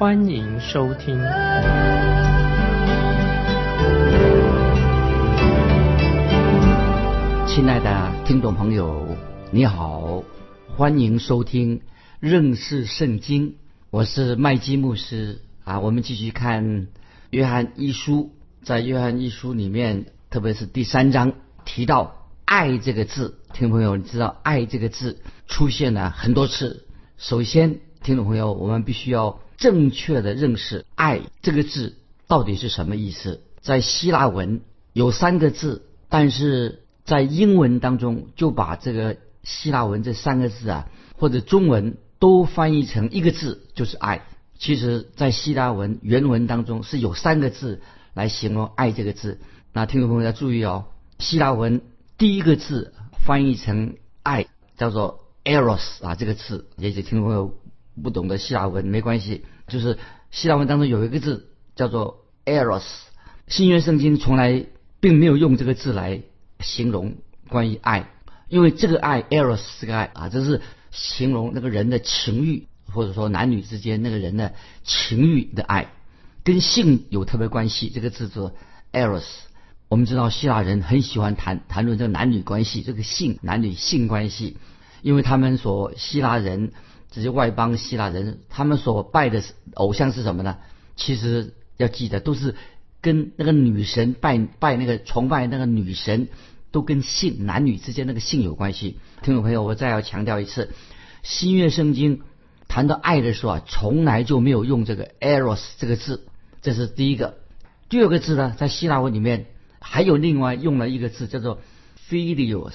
欢迎收听。亲爱的听众朋友，你好，欢迎收听认识圣经。我是麦基牧师啊。我们继续看约翰一书，在约翰一书里面，特别是第三章提到“爱”这个字。听众朋友，你知道“爱”这个字出现了很多次。首先，听众朋友，我们必须要正确的认识“爱”这个字到底是什么意思。在希腊文有三个字，但是在英文当中就把这个希腊文这三个字啊，或者中文都翻译成一个字，就是爱。其实，在希腊文原文当中是有三个字来形容“爱”这个字。那听众朋友要注意哦，希腊文第一个字翻译成“爱”，叫做 eros 啊，这个字。也许听众朋友不懂得希腊文没关系，就是希腊文当中有一个字叫做 eros。新约圣经从来并没有用这个字来。形容关于爱，因为这个爱，eros 这个爱啊，这是形容那个人的情欲，或者说男女之间那个人的情欲的爱，跟性有特别关系。这个字做 eros。我们知道希腊人很喜欢谈谈论这个男女关系，这个性男女性关系，因为他们所希腊人这些外邦希腊人，他们所拜的偶像是什么呢？其实要记得都是跟那个女神拜拜那个崇拜那个女神。都跟性男女之间那个性有关系。听众朋友，我再要强调一次，新约圣经谈到爱的时候啊，从来就没有用这个 eros 这个字，这是第一个。第二个字呢，在希腊文里面还有另外用了一个字叫做 philios，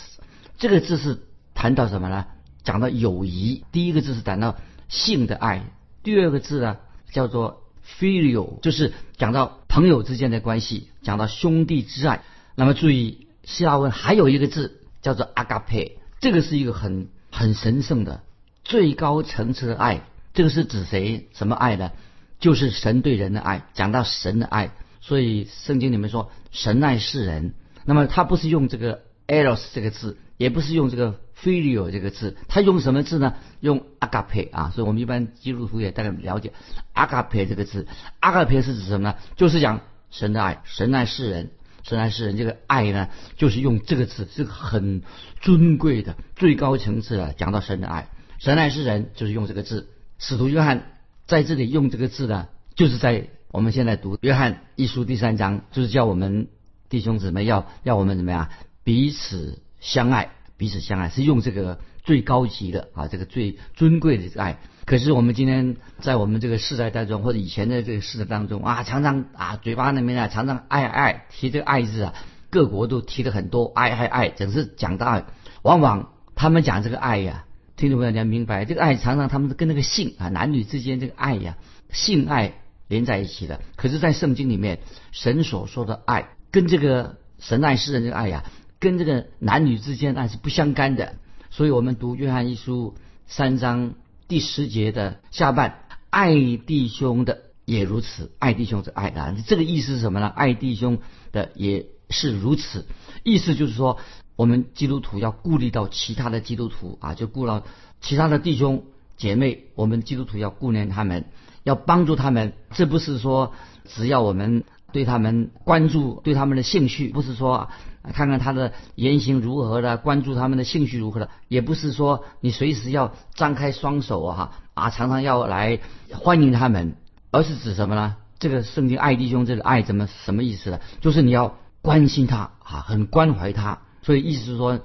这个字是谈到什么呢？讲到友谊。第一个字是谈到性的爱，第二个字呢叫做 philio，就是讲到朋友之间的关系，讲到兄弟之爱。那么注意。希腊文还有一个字叫做 agape，这个是一个很很神圣的最高层次的爱。这个是指谁？什么爱呢？就是神对人的爱。讲到神的爱，所以圣经里面说神爱世人。那么他不是用这个 eros 这个字，也不是用这个 philio 这个字，他用什么字呢？用 agape 啊。所以我们一般基督徒也大概了解 agape 这个字。agape 是指什么呢？就是讲神的爱，神爱世人。神爱世人，这个爱呢，就是用这个字，是很尊贵的、最高层次的讲到神的爱。神爱世人，就是用这个字。使徒约翰在这里用这个字呢，就是在我们现在读约翰一书第三章，就是叫我们弟兄姊妹要要我们怎么样彼此相爱，彼此相爱是用这个最高级的啊，这个最尊贵的爱。可是我们今天在我们这个世代当中，或者以前的这个世代当中啊，常常啊嘴巴里面啊常常爱爱提这个爱字啊，各国都提的很多爱爱爱，总是讲到爱，往往他们讲这个爱呀，听众朋友你要明白，这个爱常常他们跟那个性啊男女之间这个爱呀性爱连在一起的。可是，在圣经里面，神所说的爱跟这个神爱世人这个爱呀，跟这个男女之间爱是不相干的。所以我们读约翰一书三章。第十节的下半，爱弟兄的也如此，爱弟兄是爱啊，这个意思是什么呢？爱弟兄的也是如此，意思就是说，我们基督徒要顾虑到其他的基督徒啊，就顾到其他的弟兄姐妹，我们基督徒要顾念他们，要帮助他们。这不是说只要我们对他们关注，对他们的兴趣，不是说。看看他的言行如何的，关注他们的兴趣如何的，也不是说你随时要张开双手啊哈啊，常常要来欢迎他们，而是指什么呢？这个圣经爱弟兄这个爱怎么什么意思呢？就是你要关心他啊，很关怀他。所以意思是说，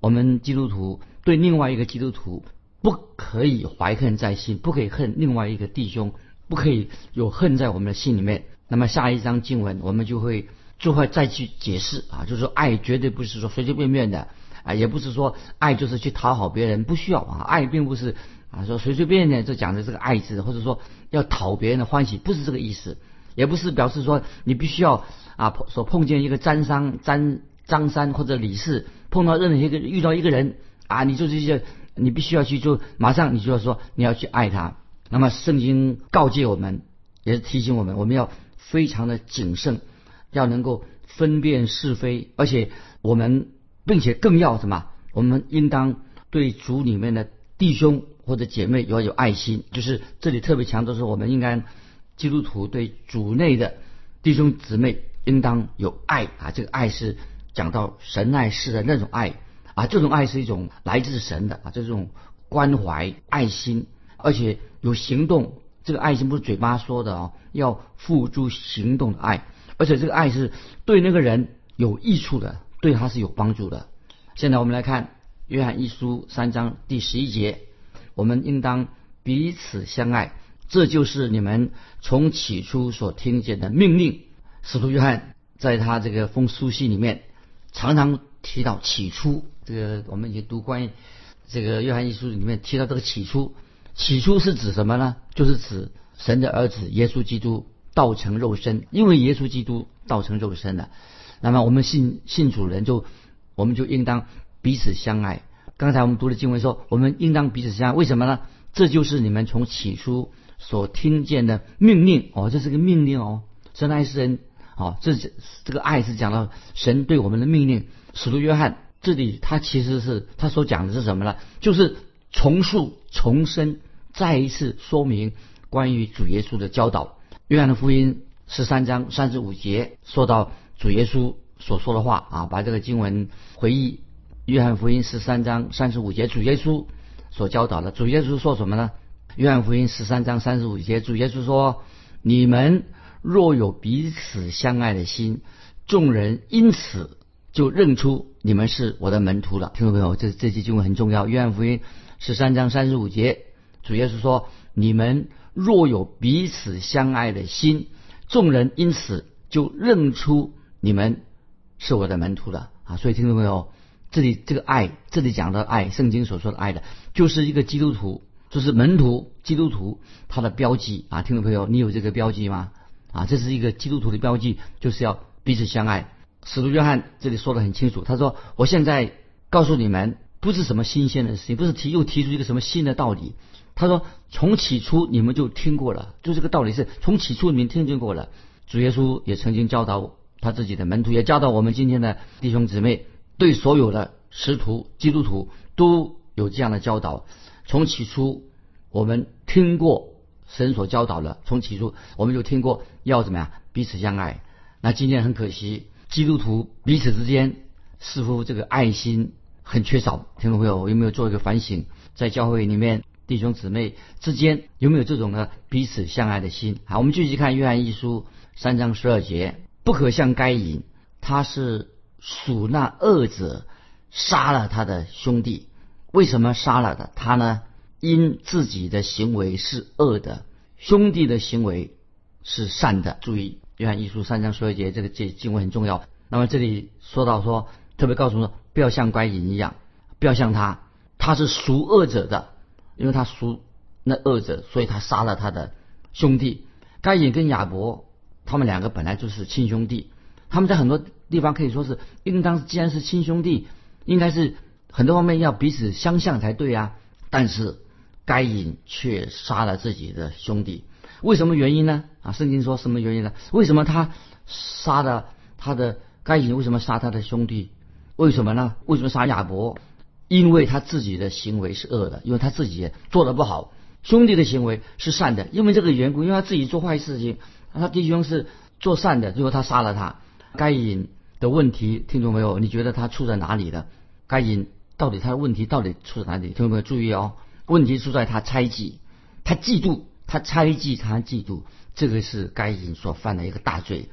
我们基督徒对另外一个基督徒不可以怀恨在心，不可以恨另外一个弟兄，不可以有恨在我们的心里面。那么下一章经文我们就会。就会再去解释啊，就是说爱绝对不是说随随便便的啊，也不是说爱就是去讨好别人，不需要啊，爱并不是啊说随随便便就讲的这个爱字，或者说要讨别人的欢喜，不是这个意思。也不是表示说你必须要啊所碰见一个张三、张张三或者李四，碰到任何一个遇到一个人啊，你就这些，你必须要去就马上你就要说你要去爱他。那么圣经告诫我们，也是提醒我们，我们要非常的谨慎，要能够分辨是非，而且我们并且更要什么？我们应当对主里面的弟兄或者姐妹要有爱心。就是这里特别强调说，我们应该基督徒对主内的弟兄姊妹应当有爱啊！这个爱是讲到神爱世的那种爱啊，这种爱是一种来自神的啊，这种关怀爱心，而且有行动。这个爱心不是嘴巴说的哦，要付诸行动的爱，而且这个爱是对那个人有益处的，对他是有帮助的。现在我们来看约翰一书三章第十一节，我们应当彼此相爱，这就是你们从起初所听见的命令。使徒约翰在他这个封书信里面常常提到起初，这个我们已经读关于这个约翰一书里面提到这个起初，起初是指什么呢？就是指神的儿子耶稣基督道成肉身，因为耶稣基督道成肉身了，那么我们信信主人就。我们就应当彼此相爱。刚才我们读的经文说，我们应当彼此相爱，为什么呢？这就是你们从起初所听见的命令哦，这是个命令哦。神爱世人哦，这这个爱是讲到神对我们的命令。使徒约翰这里他其实是他所讲的是什么呢？就是重述、重申、再一次说明关于主耶稣的教导。约翰的福音十三章三十五节说到主耶稣。所说的话啊，把这个经文回忆，约翰福音十三章三十五节，主耶稣所教导的。主耶稣说什么呢？约翰福音十三章三十五节，主耶稣说：“你们若有彼此相爱的心，众人因此就认出你们是我的门徒了。”听众朋友，这这句经文很重要。约翰福音十三章三十五节，主耶稣说：“你们若有彼此相爱的心，众人因此就认出你们。”是我的门徒了啊！所以听众朋友，这里这个爱，这里讲的爱，圣经所说的爱的，就是一个基督徒，就是门徒基督徒他的标记啊！听众朋友，你有这个标记吗？啊，这是一个基督徒的标记，就是要彼此相爱。使徒约翰这里说的很清楚，他说：“我现在告诉你们，不是什么新鲜的事情，不是提又提出一个什么新的道理。他说，从起初你们就听过了，就这个道理是从起初你们听见过了。主耶稣也曾经教导。”他自己的门徒也教导我们今天的弟兄姊妹，对所有的使徒基督徒都有这样的教导。从起初我们听过神所教导的，从起初我们就听过要怎么样彼此相爱。那今天很可惜，基督徒彼此之间似乎这个爱心很缺少。听众朋友有没有做一个反省？在教会里面弟兄姊妹之间有没有这种呢彼此相爱的心？好，我们继续看约翰一书三章十二节。不可像该隐，他是属那恶者，杀了他的兄弟。为什么杀了他？他呢？因自己的行为是恶的，兄弟的行为是善的。注意，约翰一书三章十二节，这个这经文很重要。那么这里说到说，特别告诉说，不要像该隐一样，不要像他，他是属恶者的，因为他属那恶者，所以他杀了他的兄弟。该隐跟亚伯。他们两个本来就是亲兄弟，他们在很多地方可以说是应当，既然是亲兄弟，应该是很多方面要彼此相向才对啊。但是该隐却杀了自己的兄弟，为什么原因呢？啊，圣经说什么原因呢？为什么他杀了他的该隐？为什么杀他的兄弟？为什么呢？为什么杀亚伯？因为他自己的行为是恶的，因为他自己做的不好，兄弟的行为是善的，因为这个缘故，因为他自己做坏事情。他弟兄是做善的，最后他杀了他。该隐的问题，听众朋友，你觉得他出在哪里的？该隐到底他的问题到底出在哪里？听众朋友注意哦，问题出在他猜忌，他嫉妒，他猜忌，他嫉妒，这个是该隐所犯的一个大罪。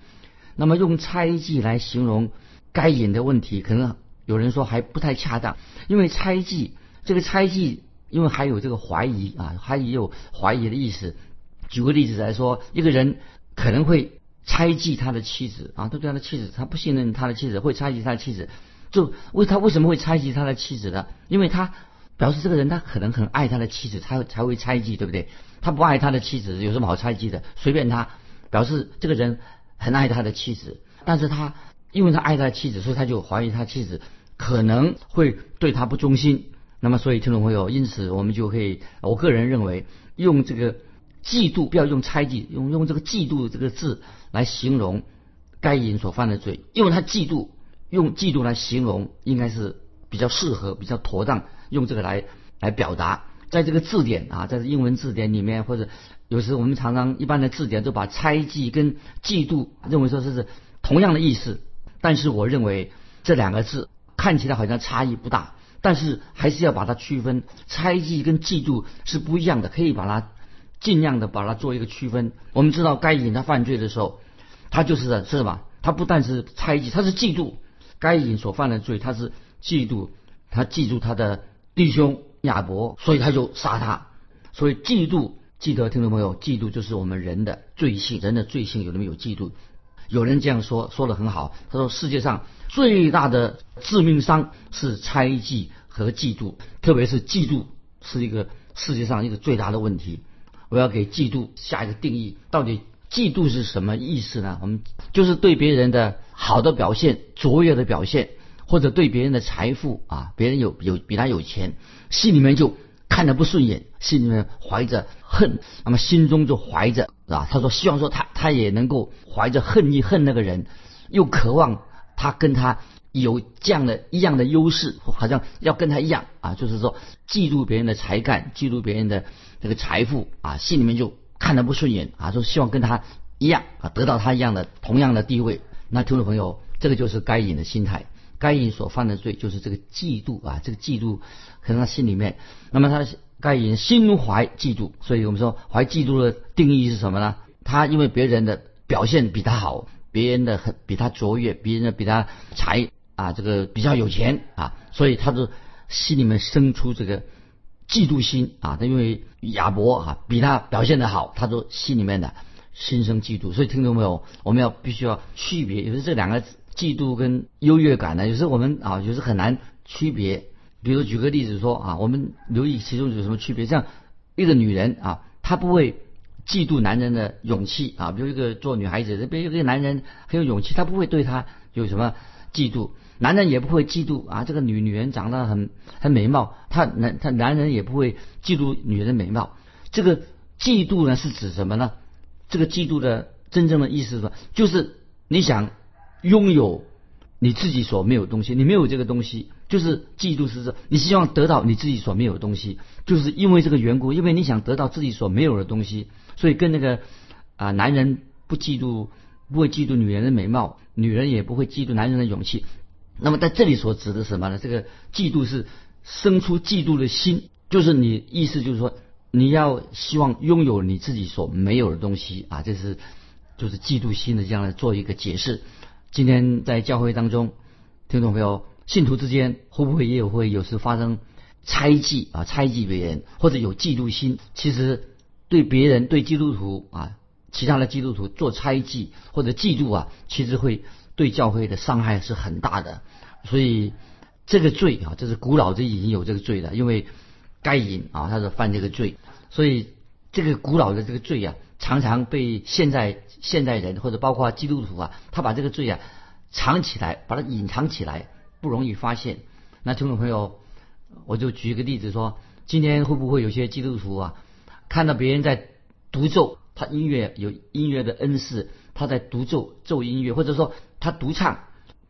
那么用猜忌来形容该隐的问题，可能有人说还不太恰当，因为猜忌这个猜忌，因为还有这个怀疑啊，还也有怀疑的意思。举个例子来说，一个人。可能会猜忌他的妻子啊，他对他的妻子，他不信任他的妻子，会猜忌他的妻子。就为他为什么会猜忌他的妻子呢？因为他表示这个人他可能很爱他的妻子，才才会猜忌，对不对？他不爱他的妻子，有什么好猜忌的？随便他，表示这个人很爱他的妻子，但是他因为他爱他的妻子，所以他就怀疑他妻子可能会对他不忠心。那么，所以听众朋友，因此我们就可以，我个人认为，用这个嫉妒，不要用猜忌，用用这个嫉妒这个字来形容该隐所犯的罪，因为他嫉妒，用嫉妒来形容，应该是比较适合、比较妥当，用这个来来表达。在这个字典啊，在英文字典里面，或者有时我们常常一般的字典都把猜忌跟嫉妒认为说这是同样的意思，但是我认为这两个字看起来好像差异不大。但是还是要把它区分，猜忌跟嫉妒是不一样的，可以把它尽量的把它做一个区分。我们知道该隐他犯罪的时候，他就是是吧？他不但是猜忌，他是嫉妒该隐所犯的罪，他是嫉妒，他嫉妒他的弟兄亚伯，所以他就杀他。所以嫉妒，记得听众朋友，嫉妒就是我们人的罪性，人的罪性有没有嫉妒？有人这样说，说的很好。他说世界上最大的致命伤是猜忌和嫉妒，特别是嫉妒是一个世界上一个最大的问题。我要给嫉妒下一个定义，到底嫉妒是什么意思呢？我们就是对别人的好的表现、卓越的表现，或者对别人的财富啊，别人有有比他有钱，心里面就。看着不顺眼，心里面怀着恨，那么心中就怀着啊，他说希望说他他也能够怀着恨意恨那个人，又渴望他跟他有这样的一样的优势，好像要跟他一样啊，就是说嫉妒别人的才干，嫉妒别人的这个财富啊，心里面就看着不顺眼啊，就希望跟他一样啊，得到他一样的同样的地位。那听众朋友，这个就是该隐的心态。该隐所犯的罪就是这个嫉妒啊，这个嫉妒可能他心里面，那么他该隐心怀嫉妒，所以我们说怀嫉妒的定义是什么呢？他因为别人的表现比他好，别人的很比他卓越，别人的比他才啊这个比较有钱啊，所以他就心里面生出这个嫉妒心啊。他因为亚伯啊比他表现的好，他就心里面的心生嫉妒。所以听懂没有？我们要必须要区别，也是这两个字。嫉妒跟优越感呢，有时候我们啊，有时很难区别。比如举个例子说啊，我们留意其中有什么区别？像一个女人啊，她不会嫉妒男人的勇气啊。比如一个做女孩子，比如一个男人很有勇气，她不会对他有什么嫉妒。男人也不会嫉妒啊，这个女女人长得很很美貌，他男他男人也不会嫉妒女人的美貌。这个嫉妒呢是指什么呢？这个嫉妒的真正的意思是说，就是你想。拥有你自己所没有东西，你没有这个东西，就是嫉妒是这。你希望得到你自己所没有的东西，就是因为这个缘故，因为你想得到自己所没有的东西，所以跟那个啊男人不嫉妒，不会嫉妒女人的美貌，女人也不会嫉妒男人的勇气。那么在这里所指的什么呢？这个嫉妒是生出嫉妒的心，就是你意思就是说你要希望拥有你自己所没有的东西啊，这是就是嫉妒心的这样来做一个解释。今天在教会当中，听众朋友，信徒之间会不会也有会有时发生猜忌啊？猜忌别人或者有嫉妒心？其实对别人对基督徒啊，其他的基督徒做猜忌或者嫉妒啊，其实会对教会的伤害是很大的。所以这个罪啊，这是古老就已经有这个罪了，因为该隐啊，他是犯这个罪，所以这个古老的这个罪啊。常常被现在现代人或者包括基督徒啊，他把这个罪啊藏起来，把它隐藏起来，不容易发现。那听众朋友，我就举一个例子说，今天会不会有些基督徒啊，看到别人在独奏，他音乐有音乐的恩赐，他在独奏奏音乐，或者说他独唱，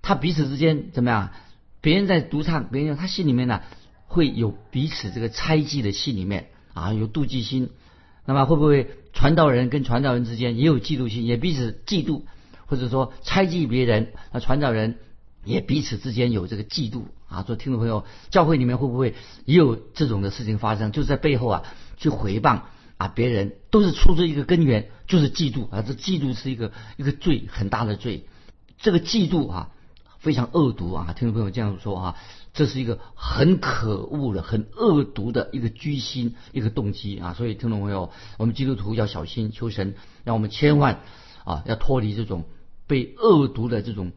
他彼此之间怎么样？别人在独唱，别人他心里面呢会有彼此这个猜忌的心里面啊，有妒忌心。那么会不会传道人跟传道人之间也有嫉妒心，也彼此嫉妒，或者说猜忌别人？那传道人也彼此之间有这个嫉妒啊？做听众朋友，教会里面会不会也有这种的事情发生？就是在背后啊去回谤啊别人，都是出自一个根源，就是嫉妒啊！这嫉妒是一个一个罪，很大的罪。这个嫉妒啊非常恶毒啊！听众朋友这样说啊。这是一个很可恶的、很恶毒的一个居心、一个动机啊！所以听众朋友，我们基督徒要小心，求神让我们千万啊，要脱离这种被恶毒的这种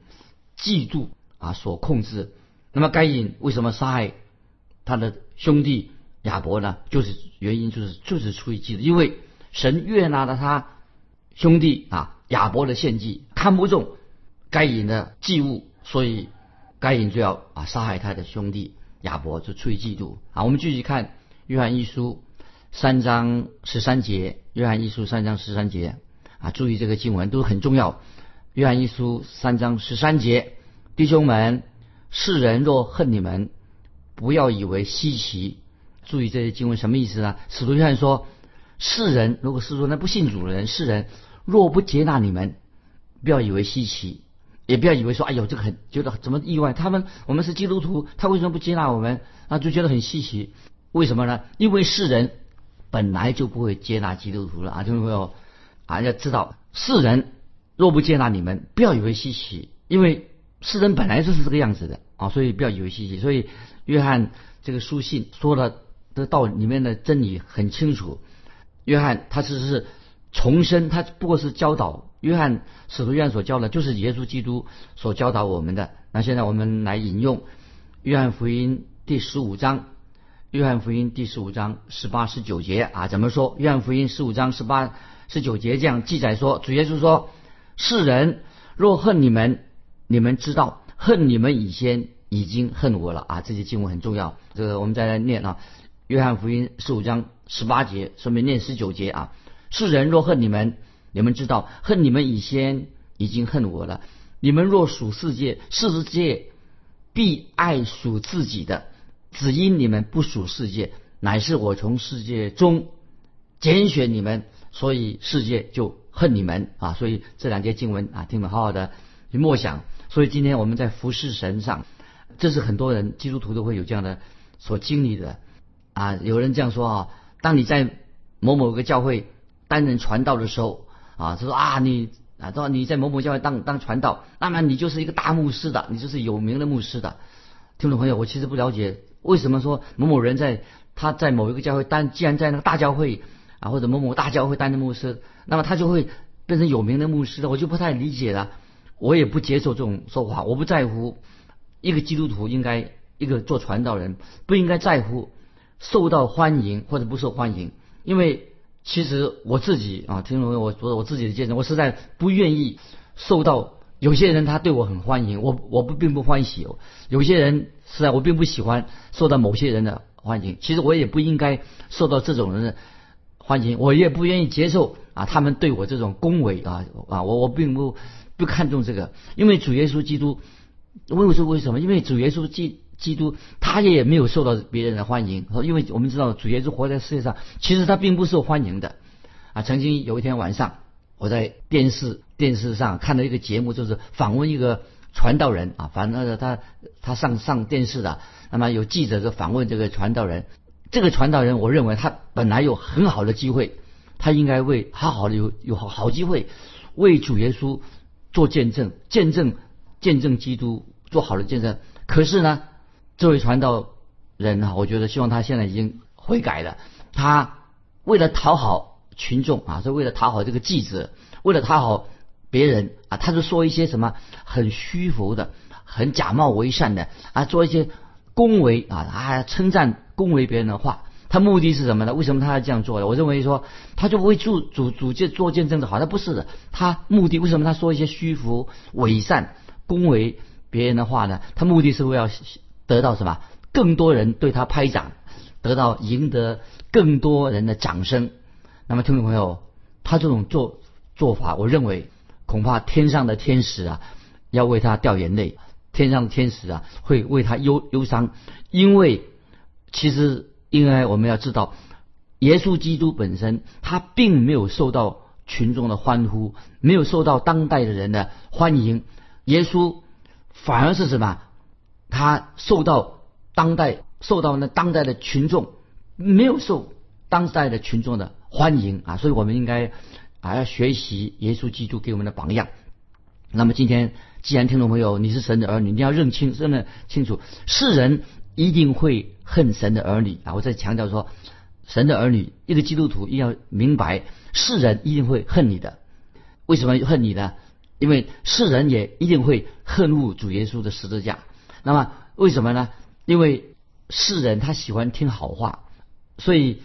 嫉妒啊所控制。那么该隐为什么杀害他的兄弟亚伯呢？就是原因就是就是出于嫉妒，因为神悦纳了他兄弟啊亚伯的献祭，看不中该隐的祭物，所以该隐就要啊杀害他的兄弟亚伯，就出于嫉妒啊。我们继续看约翰一书三章十三节，约翰一书三章十三节啊，注意这个经文都很重要。约翰一书三章十三节，弟兄们，世人若恨你们，不要以为稀奇。注意这些经文什么意思呢？使徒约翰说，世人如果是说那不信主的人，世人若不接纳你们，不要以为稀奇，也不要以为说，哎呦，这个很觉得怎么意外？他们我们是基督徒，他为什么不接纳我们？啊就觉得很稀奇。为什么呢？因为世人本来就不会接纳基督徒了啊！听众朋友啊，要知道世人。若不接纳你们，不要以为稀奇，因为世人本来就是这个样子的啊，所以不要以为稀奇。所以约翰这个书信说的这道里面的真理很清楚。约翰他只是重生，他不过是教导。约翰使徒约翰所教的，就是耶稣基督所教导我们的。那现在我们来引用约翰福音第十五章，约翰福音第十五章十八十九节啊，怎么说？约翰福音十五章十八十九节这样记载说，主耶稣说。世人若恨你们，你们知道恨你们以前已经恨我了啊！这些经文很重要，这个我们再来念啊。约翰福音十五章十八节，顺便念十九节啊。世人若恨你们，你们知道恨你们以前已经恨我了。你们若属世界，世界必爱属自己的；只因你们不属世界，乃是我从世界中拣选你们，所以世界就。恨你们啊！所以这两节经文啊，听们好好的去默想。所以今天我们在服侍神上，这是很多人基督徒都会有这样的所经历的啊。有人这样说啊：当你在某某个教会担任传道的时候啊，他说啊，你啊，说你在某某教会当当传道，那么你就是一个大牧师的，你就是有名的牧师的。听众朋友，我其实不了解为什么说某某人在他在某一个教会当，既然在那个大教会。啊，或者某某大教会担任牧师，那么他就会变成有名的牧师了。我就不太理解了，我也不接受这种说法。我不在乎一个基督徒应该一个做传道人不应该在乎受到欢迎或者不受欢迎，因为其实我自己啊，听众我说我自己的见证，我实在不愿意受到有些人他对我很欢迎，我我不并不欢喜。有些人实在我并不喜欢受到某些人的欢迎，其实我也不应该受到这种人的。欢迎，我也不愿意接受啊！他们对我这种恭维啊啊！我我并不不看重这个，因为主耶稣基督，问我说为什么？因为主耶稣基基督他也没有受到别人的欢迎。因为我们知道主耶稣活在世界上，其实他并不受欢迎的啊！曾经有一天晚上，我在电视电视上看到一个节目，就是访问一个传道人啊，反正他他上上电视的，那么有记者就访问这个传道人。这个传道人，我认为他本来有很好的机会，他应该为好好的有有好好机会，为主耶稣做见证，见证见证基督，做好的见证。可是呢，这位传道人啊，我觉得希望他现在已经悔改了。他为了讨好群众啊，是为了讨好这个记者，为了讨好别人啊，他就说一些什么很虚浮的、很假冒伪善的啊，做一些恭维啊，啊称赞。恭维别人的话，他目的是什么呢？为什么他要这样做呢？我认为说，他就不会主主主见做见证的好，他不是的。他目的为什么他说一些虚浮伪善、恭维别人的话呢？他目的是为了得到什么？更多人对他拍掌，得到赢得更多人的掌声。那么听众朋友，他这种做做法，我认为恐怕天上的天使啊要为他掉眼泪，天上的天使啊会为他忧忧伤，因为。其实，应该我们要知道，耶稣基督本身他并没有受到群众的欢呼，没有受到当代的人的欢迎。耶稣反而是什么？他受到当代受到那当代的群众没有受当代的群众的欢迎啊！所以我们应该啊要学习耶稣基督给我们的榜样。那么今天，既然听众朋友你是神的儿女，你要认清认得清楚世人。一定会恨神的儿女啊！我在强调说，神的儿女，一个基督徒一定要明白，世人一定会恨你的。为什么恨你呢？因为世人也一定会恨恶主耶稣的十字架。那么为什么呢？因为世人他喜欢听好话，所以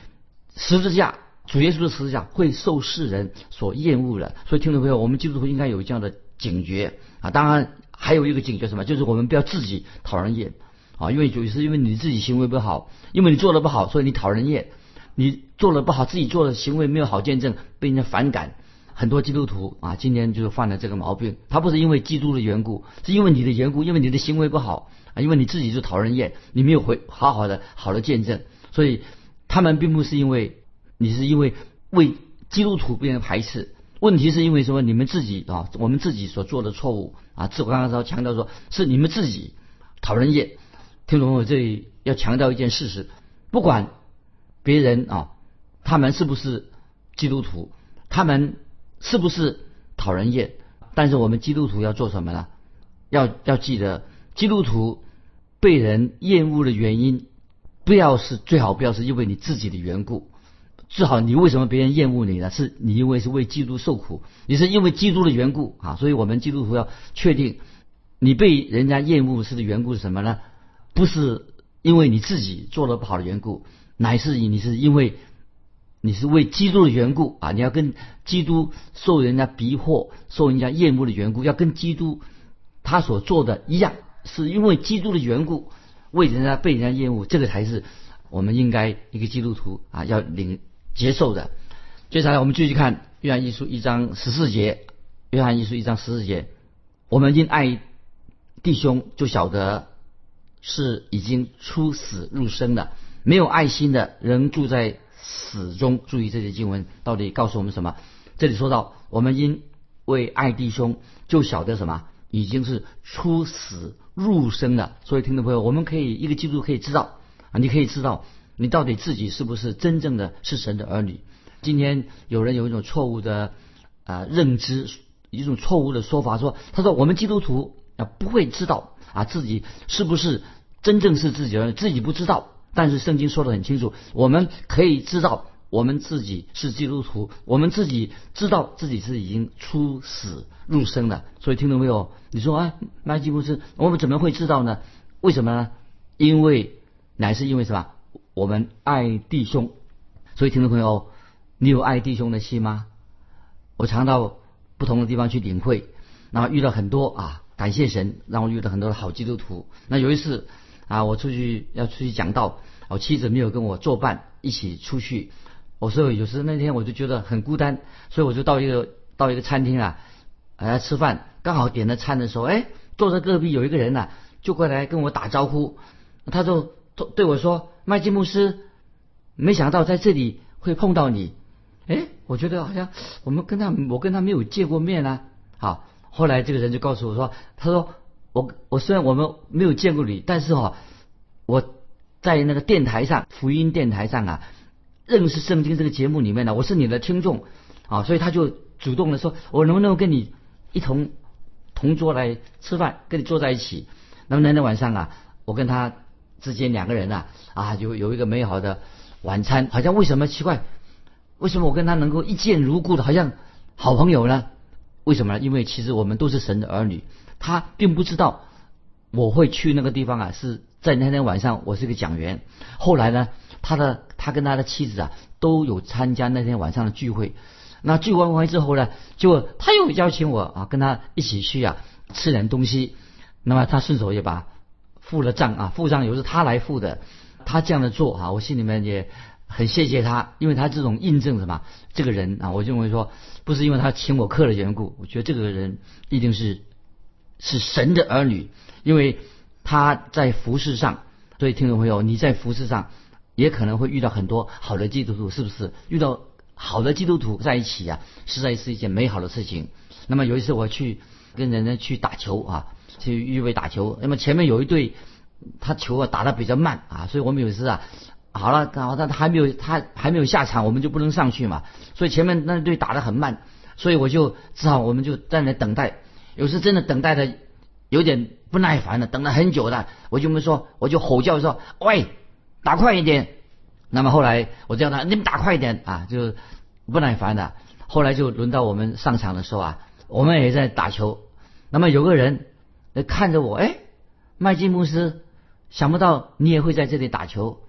十字架主耶稣的十字架会受世人所厌恶的。所以听众朋友，我们基督徒应该有这样的警觉啊！当然还有一个警觉什么，就是我们不要自己讨人厌啊，因为有时因为你自己行为不好，因为你做的不好，所以你讨人厌。你做的不好，自己做的行为没有好见证，被人家反感。很多基督徒啊，今天就是犯了这个毛病。他不是因为基督的缘故，是因为你的缘故，因为你的行为不好啊，因为你自己就讨人厌，你没有回好好的好的见证。所以他们并不是因为你是因为为基督徒被人排斥，问题是因为什么？你们自己啊，我们自己所做的错误啊。自我刚刚说强调说是你们自己讨人厌。听懂我这里要强调一件事实，不管别人啊，他们是不是基督徒，他们。是不是讨人厌？但是我们基督徒要做什么呢？要要记得，基督徒被人厌恶的原因，不要是最好不要是因为你自己的缘故。最好你为什么别人厌恶你呢？是你因为是为基督受苦，你是因为基督的缘故啊。所以我们基督徒要确定，你被人家厌恶是的缘故是什么呢？不是因为你自己做的不好的缘故，乃是你是因为。你是为基督的缘故啊！你要跟基督受人家逼迫、受人家厌恶的缘故，要跟基督他所做的一样，是因为基督的缘故，为人家被人家厌恶，这个才是我们应该一个基督徒啊要领接受的。接下来我们继续看约翰一书一章十四节，约翰一书一章十四节，我们因爱弟兄就晓得是已经出死入生的，没有爱心的人住在。始终，注意这些经文到底告诉我们什么？这里说到，我们因为爱弟兄，就晓得什么？已经是出死入生了。所以，听众朋友，我们可以一个基督可以知道啊，你可以知道你到底自己是不是真正的是神的儿女。今天有人有一种错误的啊认知，一种错误的说法，说他说我们基督徒啊不会知道啊自己是不是真正是自己儿女，自己不知道。但是圣经说的很清楚，我们可以知道我们自己是基督徒，我们自己知道自己是已经出死入生的。所以听懂没有？你说啊，麦基布斯，我们怎么会知道呢？为什么呢？因为乃是因为什么？我们爱弟兄。所以听众朋友，你有爱弟兄的心吗？我常到不同的地方去领会，然后遇到很多啊，感谢神让我遇到很多的好基督徒。那有一次。啊，我出去要出去讲道，我妻子没有跟我作伴一起出去。我说有时那天我就觉得很孤单，所以我就到一个到一个餐厅啊，来吃饭。刚好点了餐的时候，哎，坐在隔壁有一个人呐，就过来跟我打招呼。他就对我说：“麦基牧师，没想到在这里会碰到你。”哎，我觉得好像我们跟他我跟他没有见过面啊。好，后来这个人就告诉我说：“他说。”我我虽然我们没有见过你，但是哈，我在那个电台上福音电台上啊，认识圣经这个节目里面呢，我是你的听众啊，所以他就主动的说，我能不能跟你一同同桌来吃饭，跟你坐在一起。那么那天晚上啊，我跟他之间两个人啊啊，有有一个美好的晚餐，好像为什么奇怪？为什么我跟他能够一见如故的，好像好朋友呢？为什么呢？因为其实我们都是神的儿女。他并不知道我会去那个地方啊，是在那天晚上，我是个讲员。后来呢，他的他跟他的妻子啊都有参加那天晚上的聚会。那聚完会之后呢，就他又邀请我啊，跟他一起去啊吃点东西。那么他顺手也把付了账啊，付账又是他来付的。他这样的做啊，我心里面也很谢谢他，因为他这种印证什么？这个人啊，我认为说不是因为他请我客的缘故，我觉得这个人一定是。是神的儿女，因为他在服饰上，所以听众朋友，你在服饰上也可能会遇到很多好的基督徒，是不是？遇到好的基督徒在一起啊，实在是一件美好的事情。那么有一次我去跟人家去打球啊，去预备打球，那么前面有一队，他球啊打得比较慢啊，所以我们有时啊，好了，好，他还没有他还没有下场，我们就不能上去嘛，所以前面那队打得很慢，所以我就只好我们就在那等待。有时真的等待的有点不耐烦了，等了很久了，我就没说，我就吼叫说：“喂，打快一点！”那么后来我叫他：“你们打快一点啊！”就不耐烦的。后来就轮到我们上场的时候啊，我们也在打球。那么有个人看着我，哎，麦基牧师，想不到你也会在这里打球。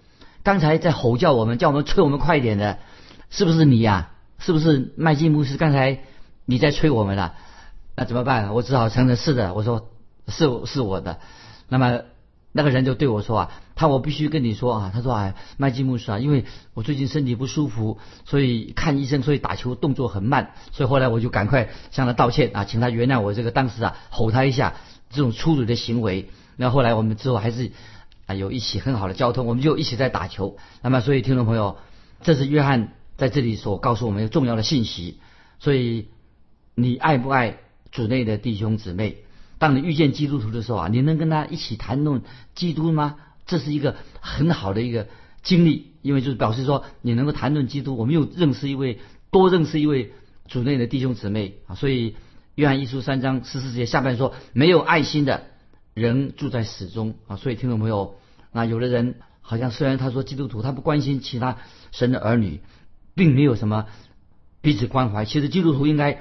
刚才在吼叫我们，叫我们催我们快一点的，是不是你呀、是不是麦基牧师？刚才你在催我们了，那怎么办？我只好承认是的。我说是是我的。那么那个人就对我说啊，他我必须跟你说啊，他说啊，麦基牧师啊，因为我最近身体不舒服，所以看医生，所以打球动作很慢，所以后来我就赶快向他道歉啊，请他原谅我这个当时啊吼他一下这种粗鲁的行为。那后来我们之后还是啊有一起很好的交通，我们就一起在打球。那么所以听众朋友，这是约翰在这里所告诉我们一个重要的信息。所以你爱不爱主内的弟兄姊妹？当你遇见基督徒的时候啊，你能跟他一起谈论基督吗？这是一个很好的一个经历，因为就是表示说你能够谈论基督，我们又认识一位多认识一位主内的弟兄姊妹啊。所以约翰一书三章十四节下半说，没有爱心的人住在死中啊。所以听众朋友，那有的人好像虽然他说基督徒，他不关心其他神的儿女，并没有什么彼此关怀。其实基督徒应该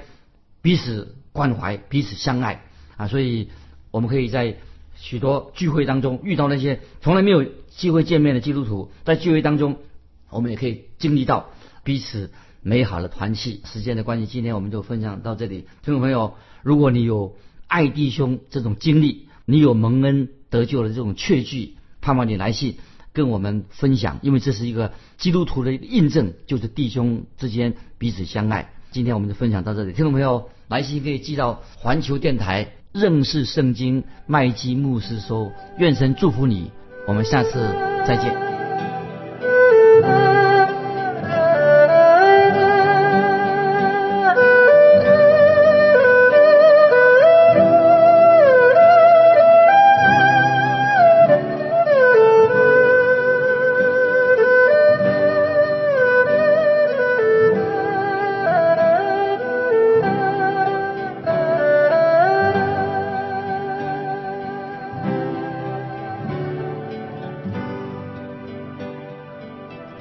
彼此关怀，彼此相爱啊。所以我们可以在许多聚会当中遇到那些从来没有机会见面的基督徒，在聚会当中，我们也可以经历到彼此美好的团契。时间的关系，今天我们就分享到这里。听众朋友，如果你有爱弟兄这种经历，你有蒙恩得救的这种确据，盼望你来信跟我们分享，因为这是一个基督徒的一个印证，就是弟兄之间彼此相爱。今天我们就分享到这里，听众朋友，来信可以寄到环球电台认识圣经麦基牧师收，愿神祝福你，我们下次再见。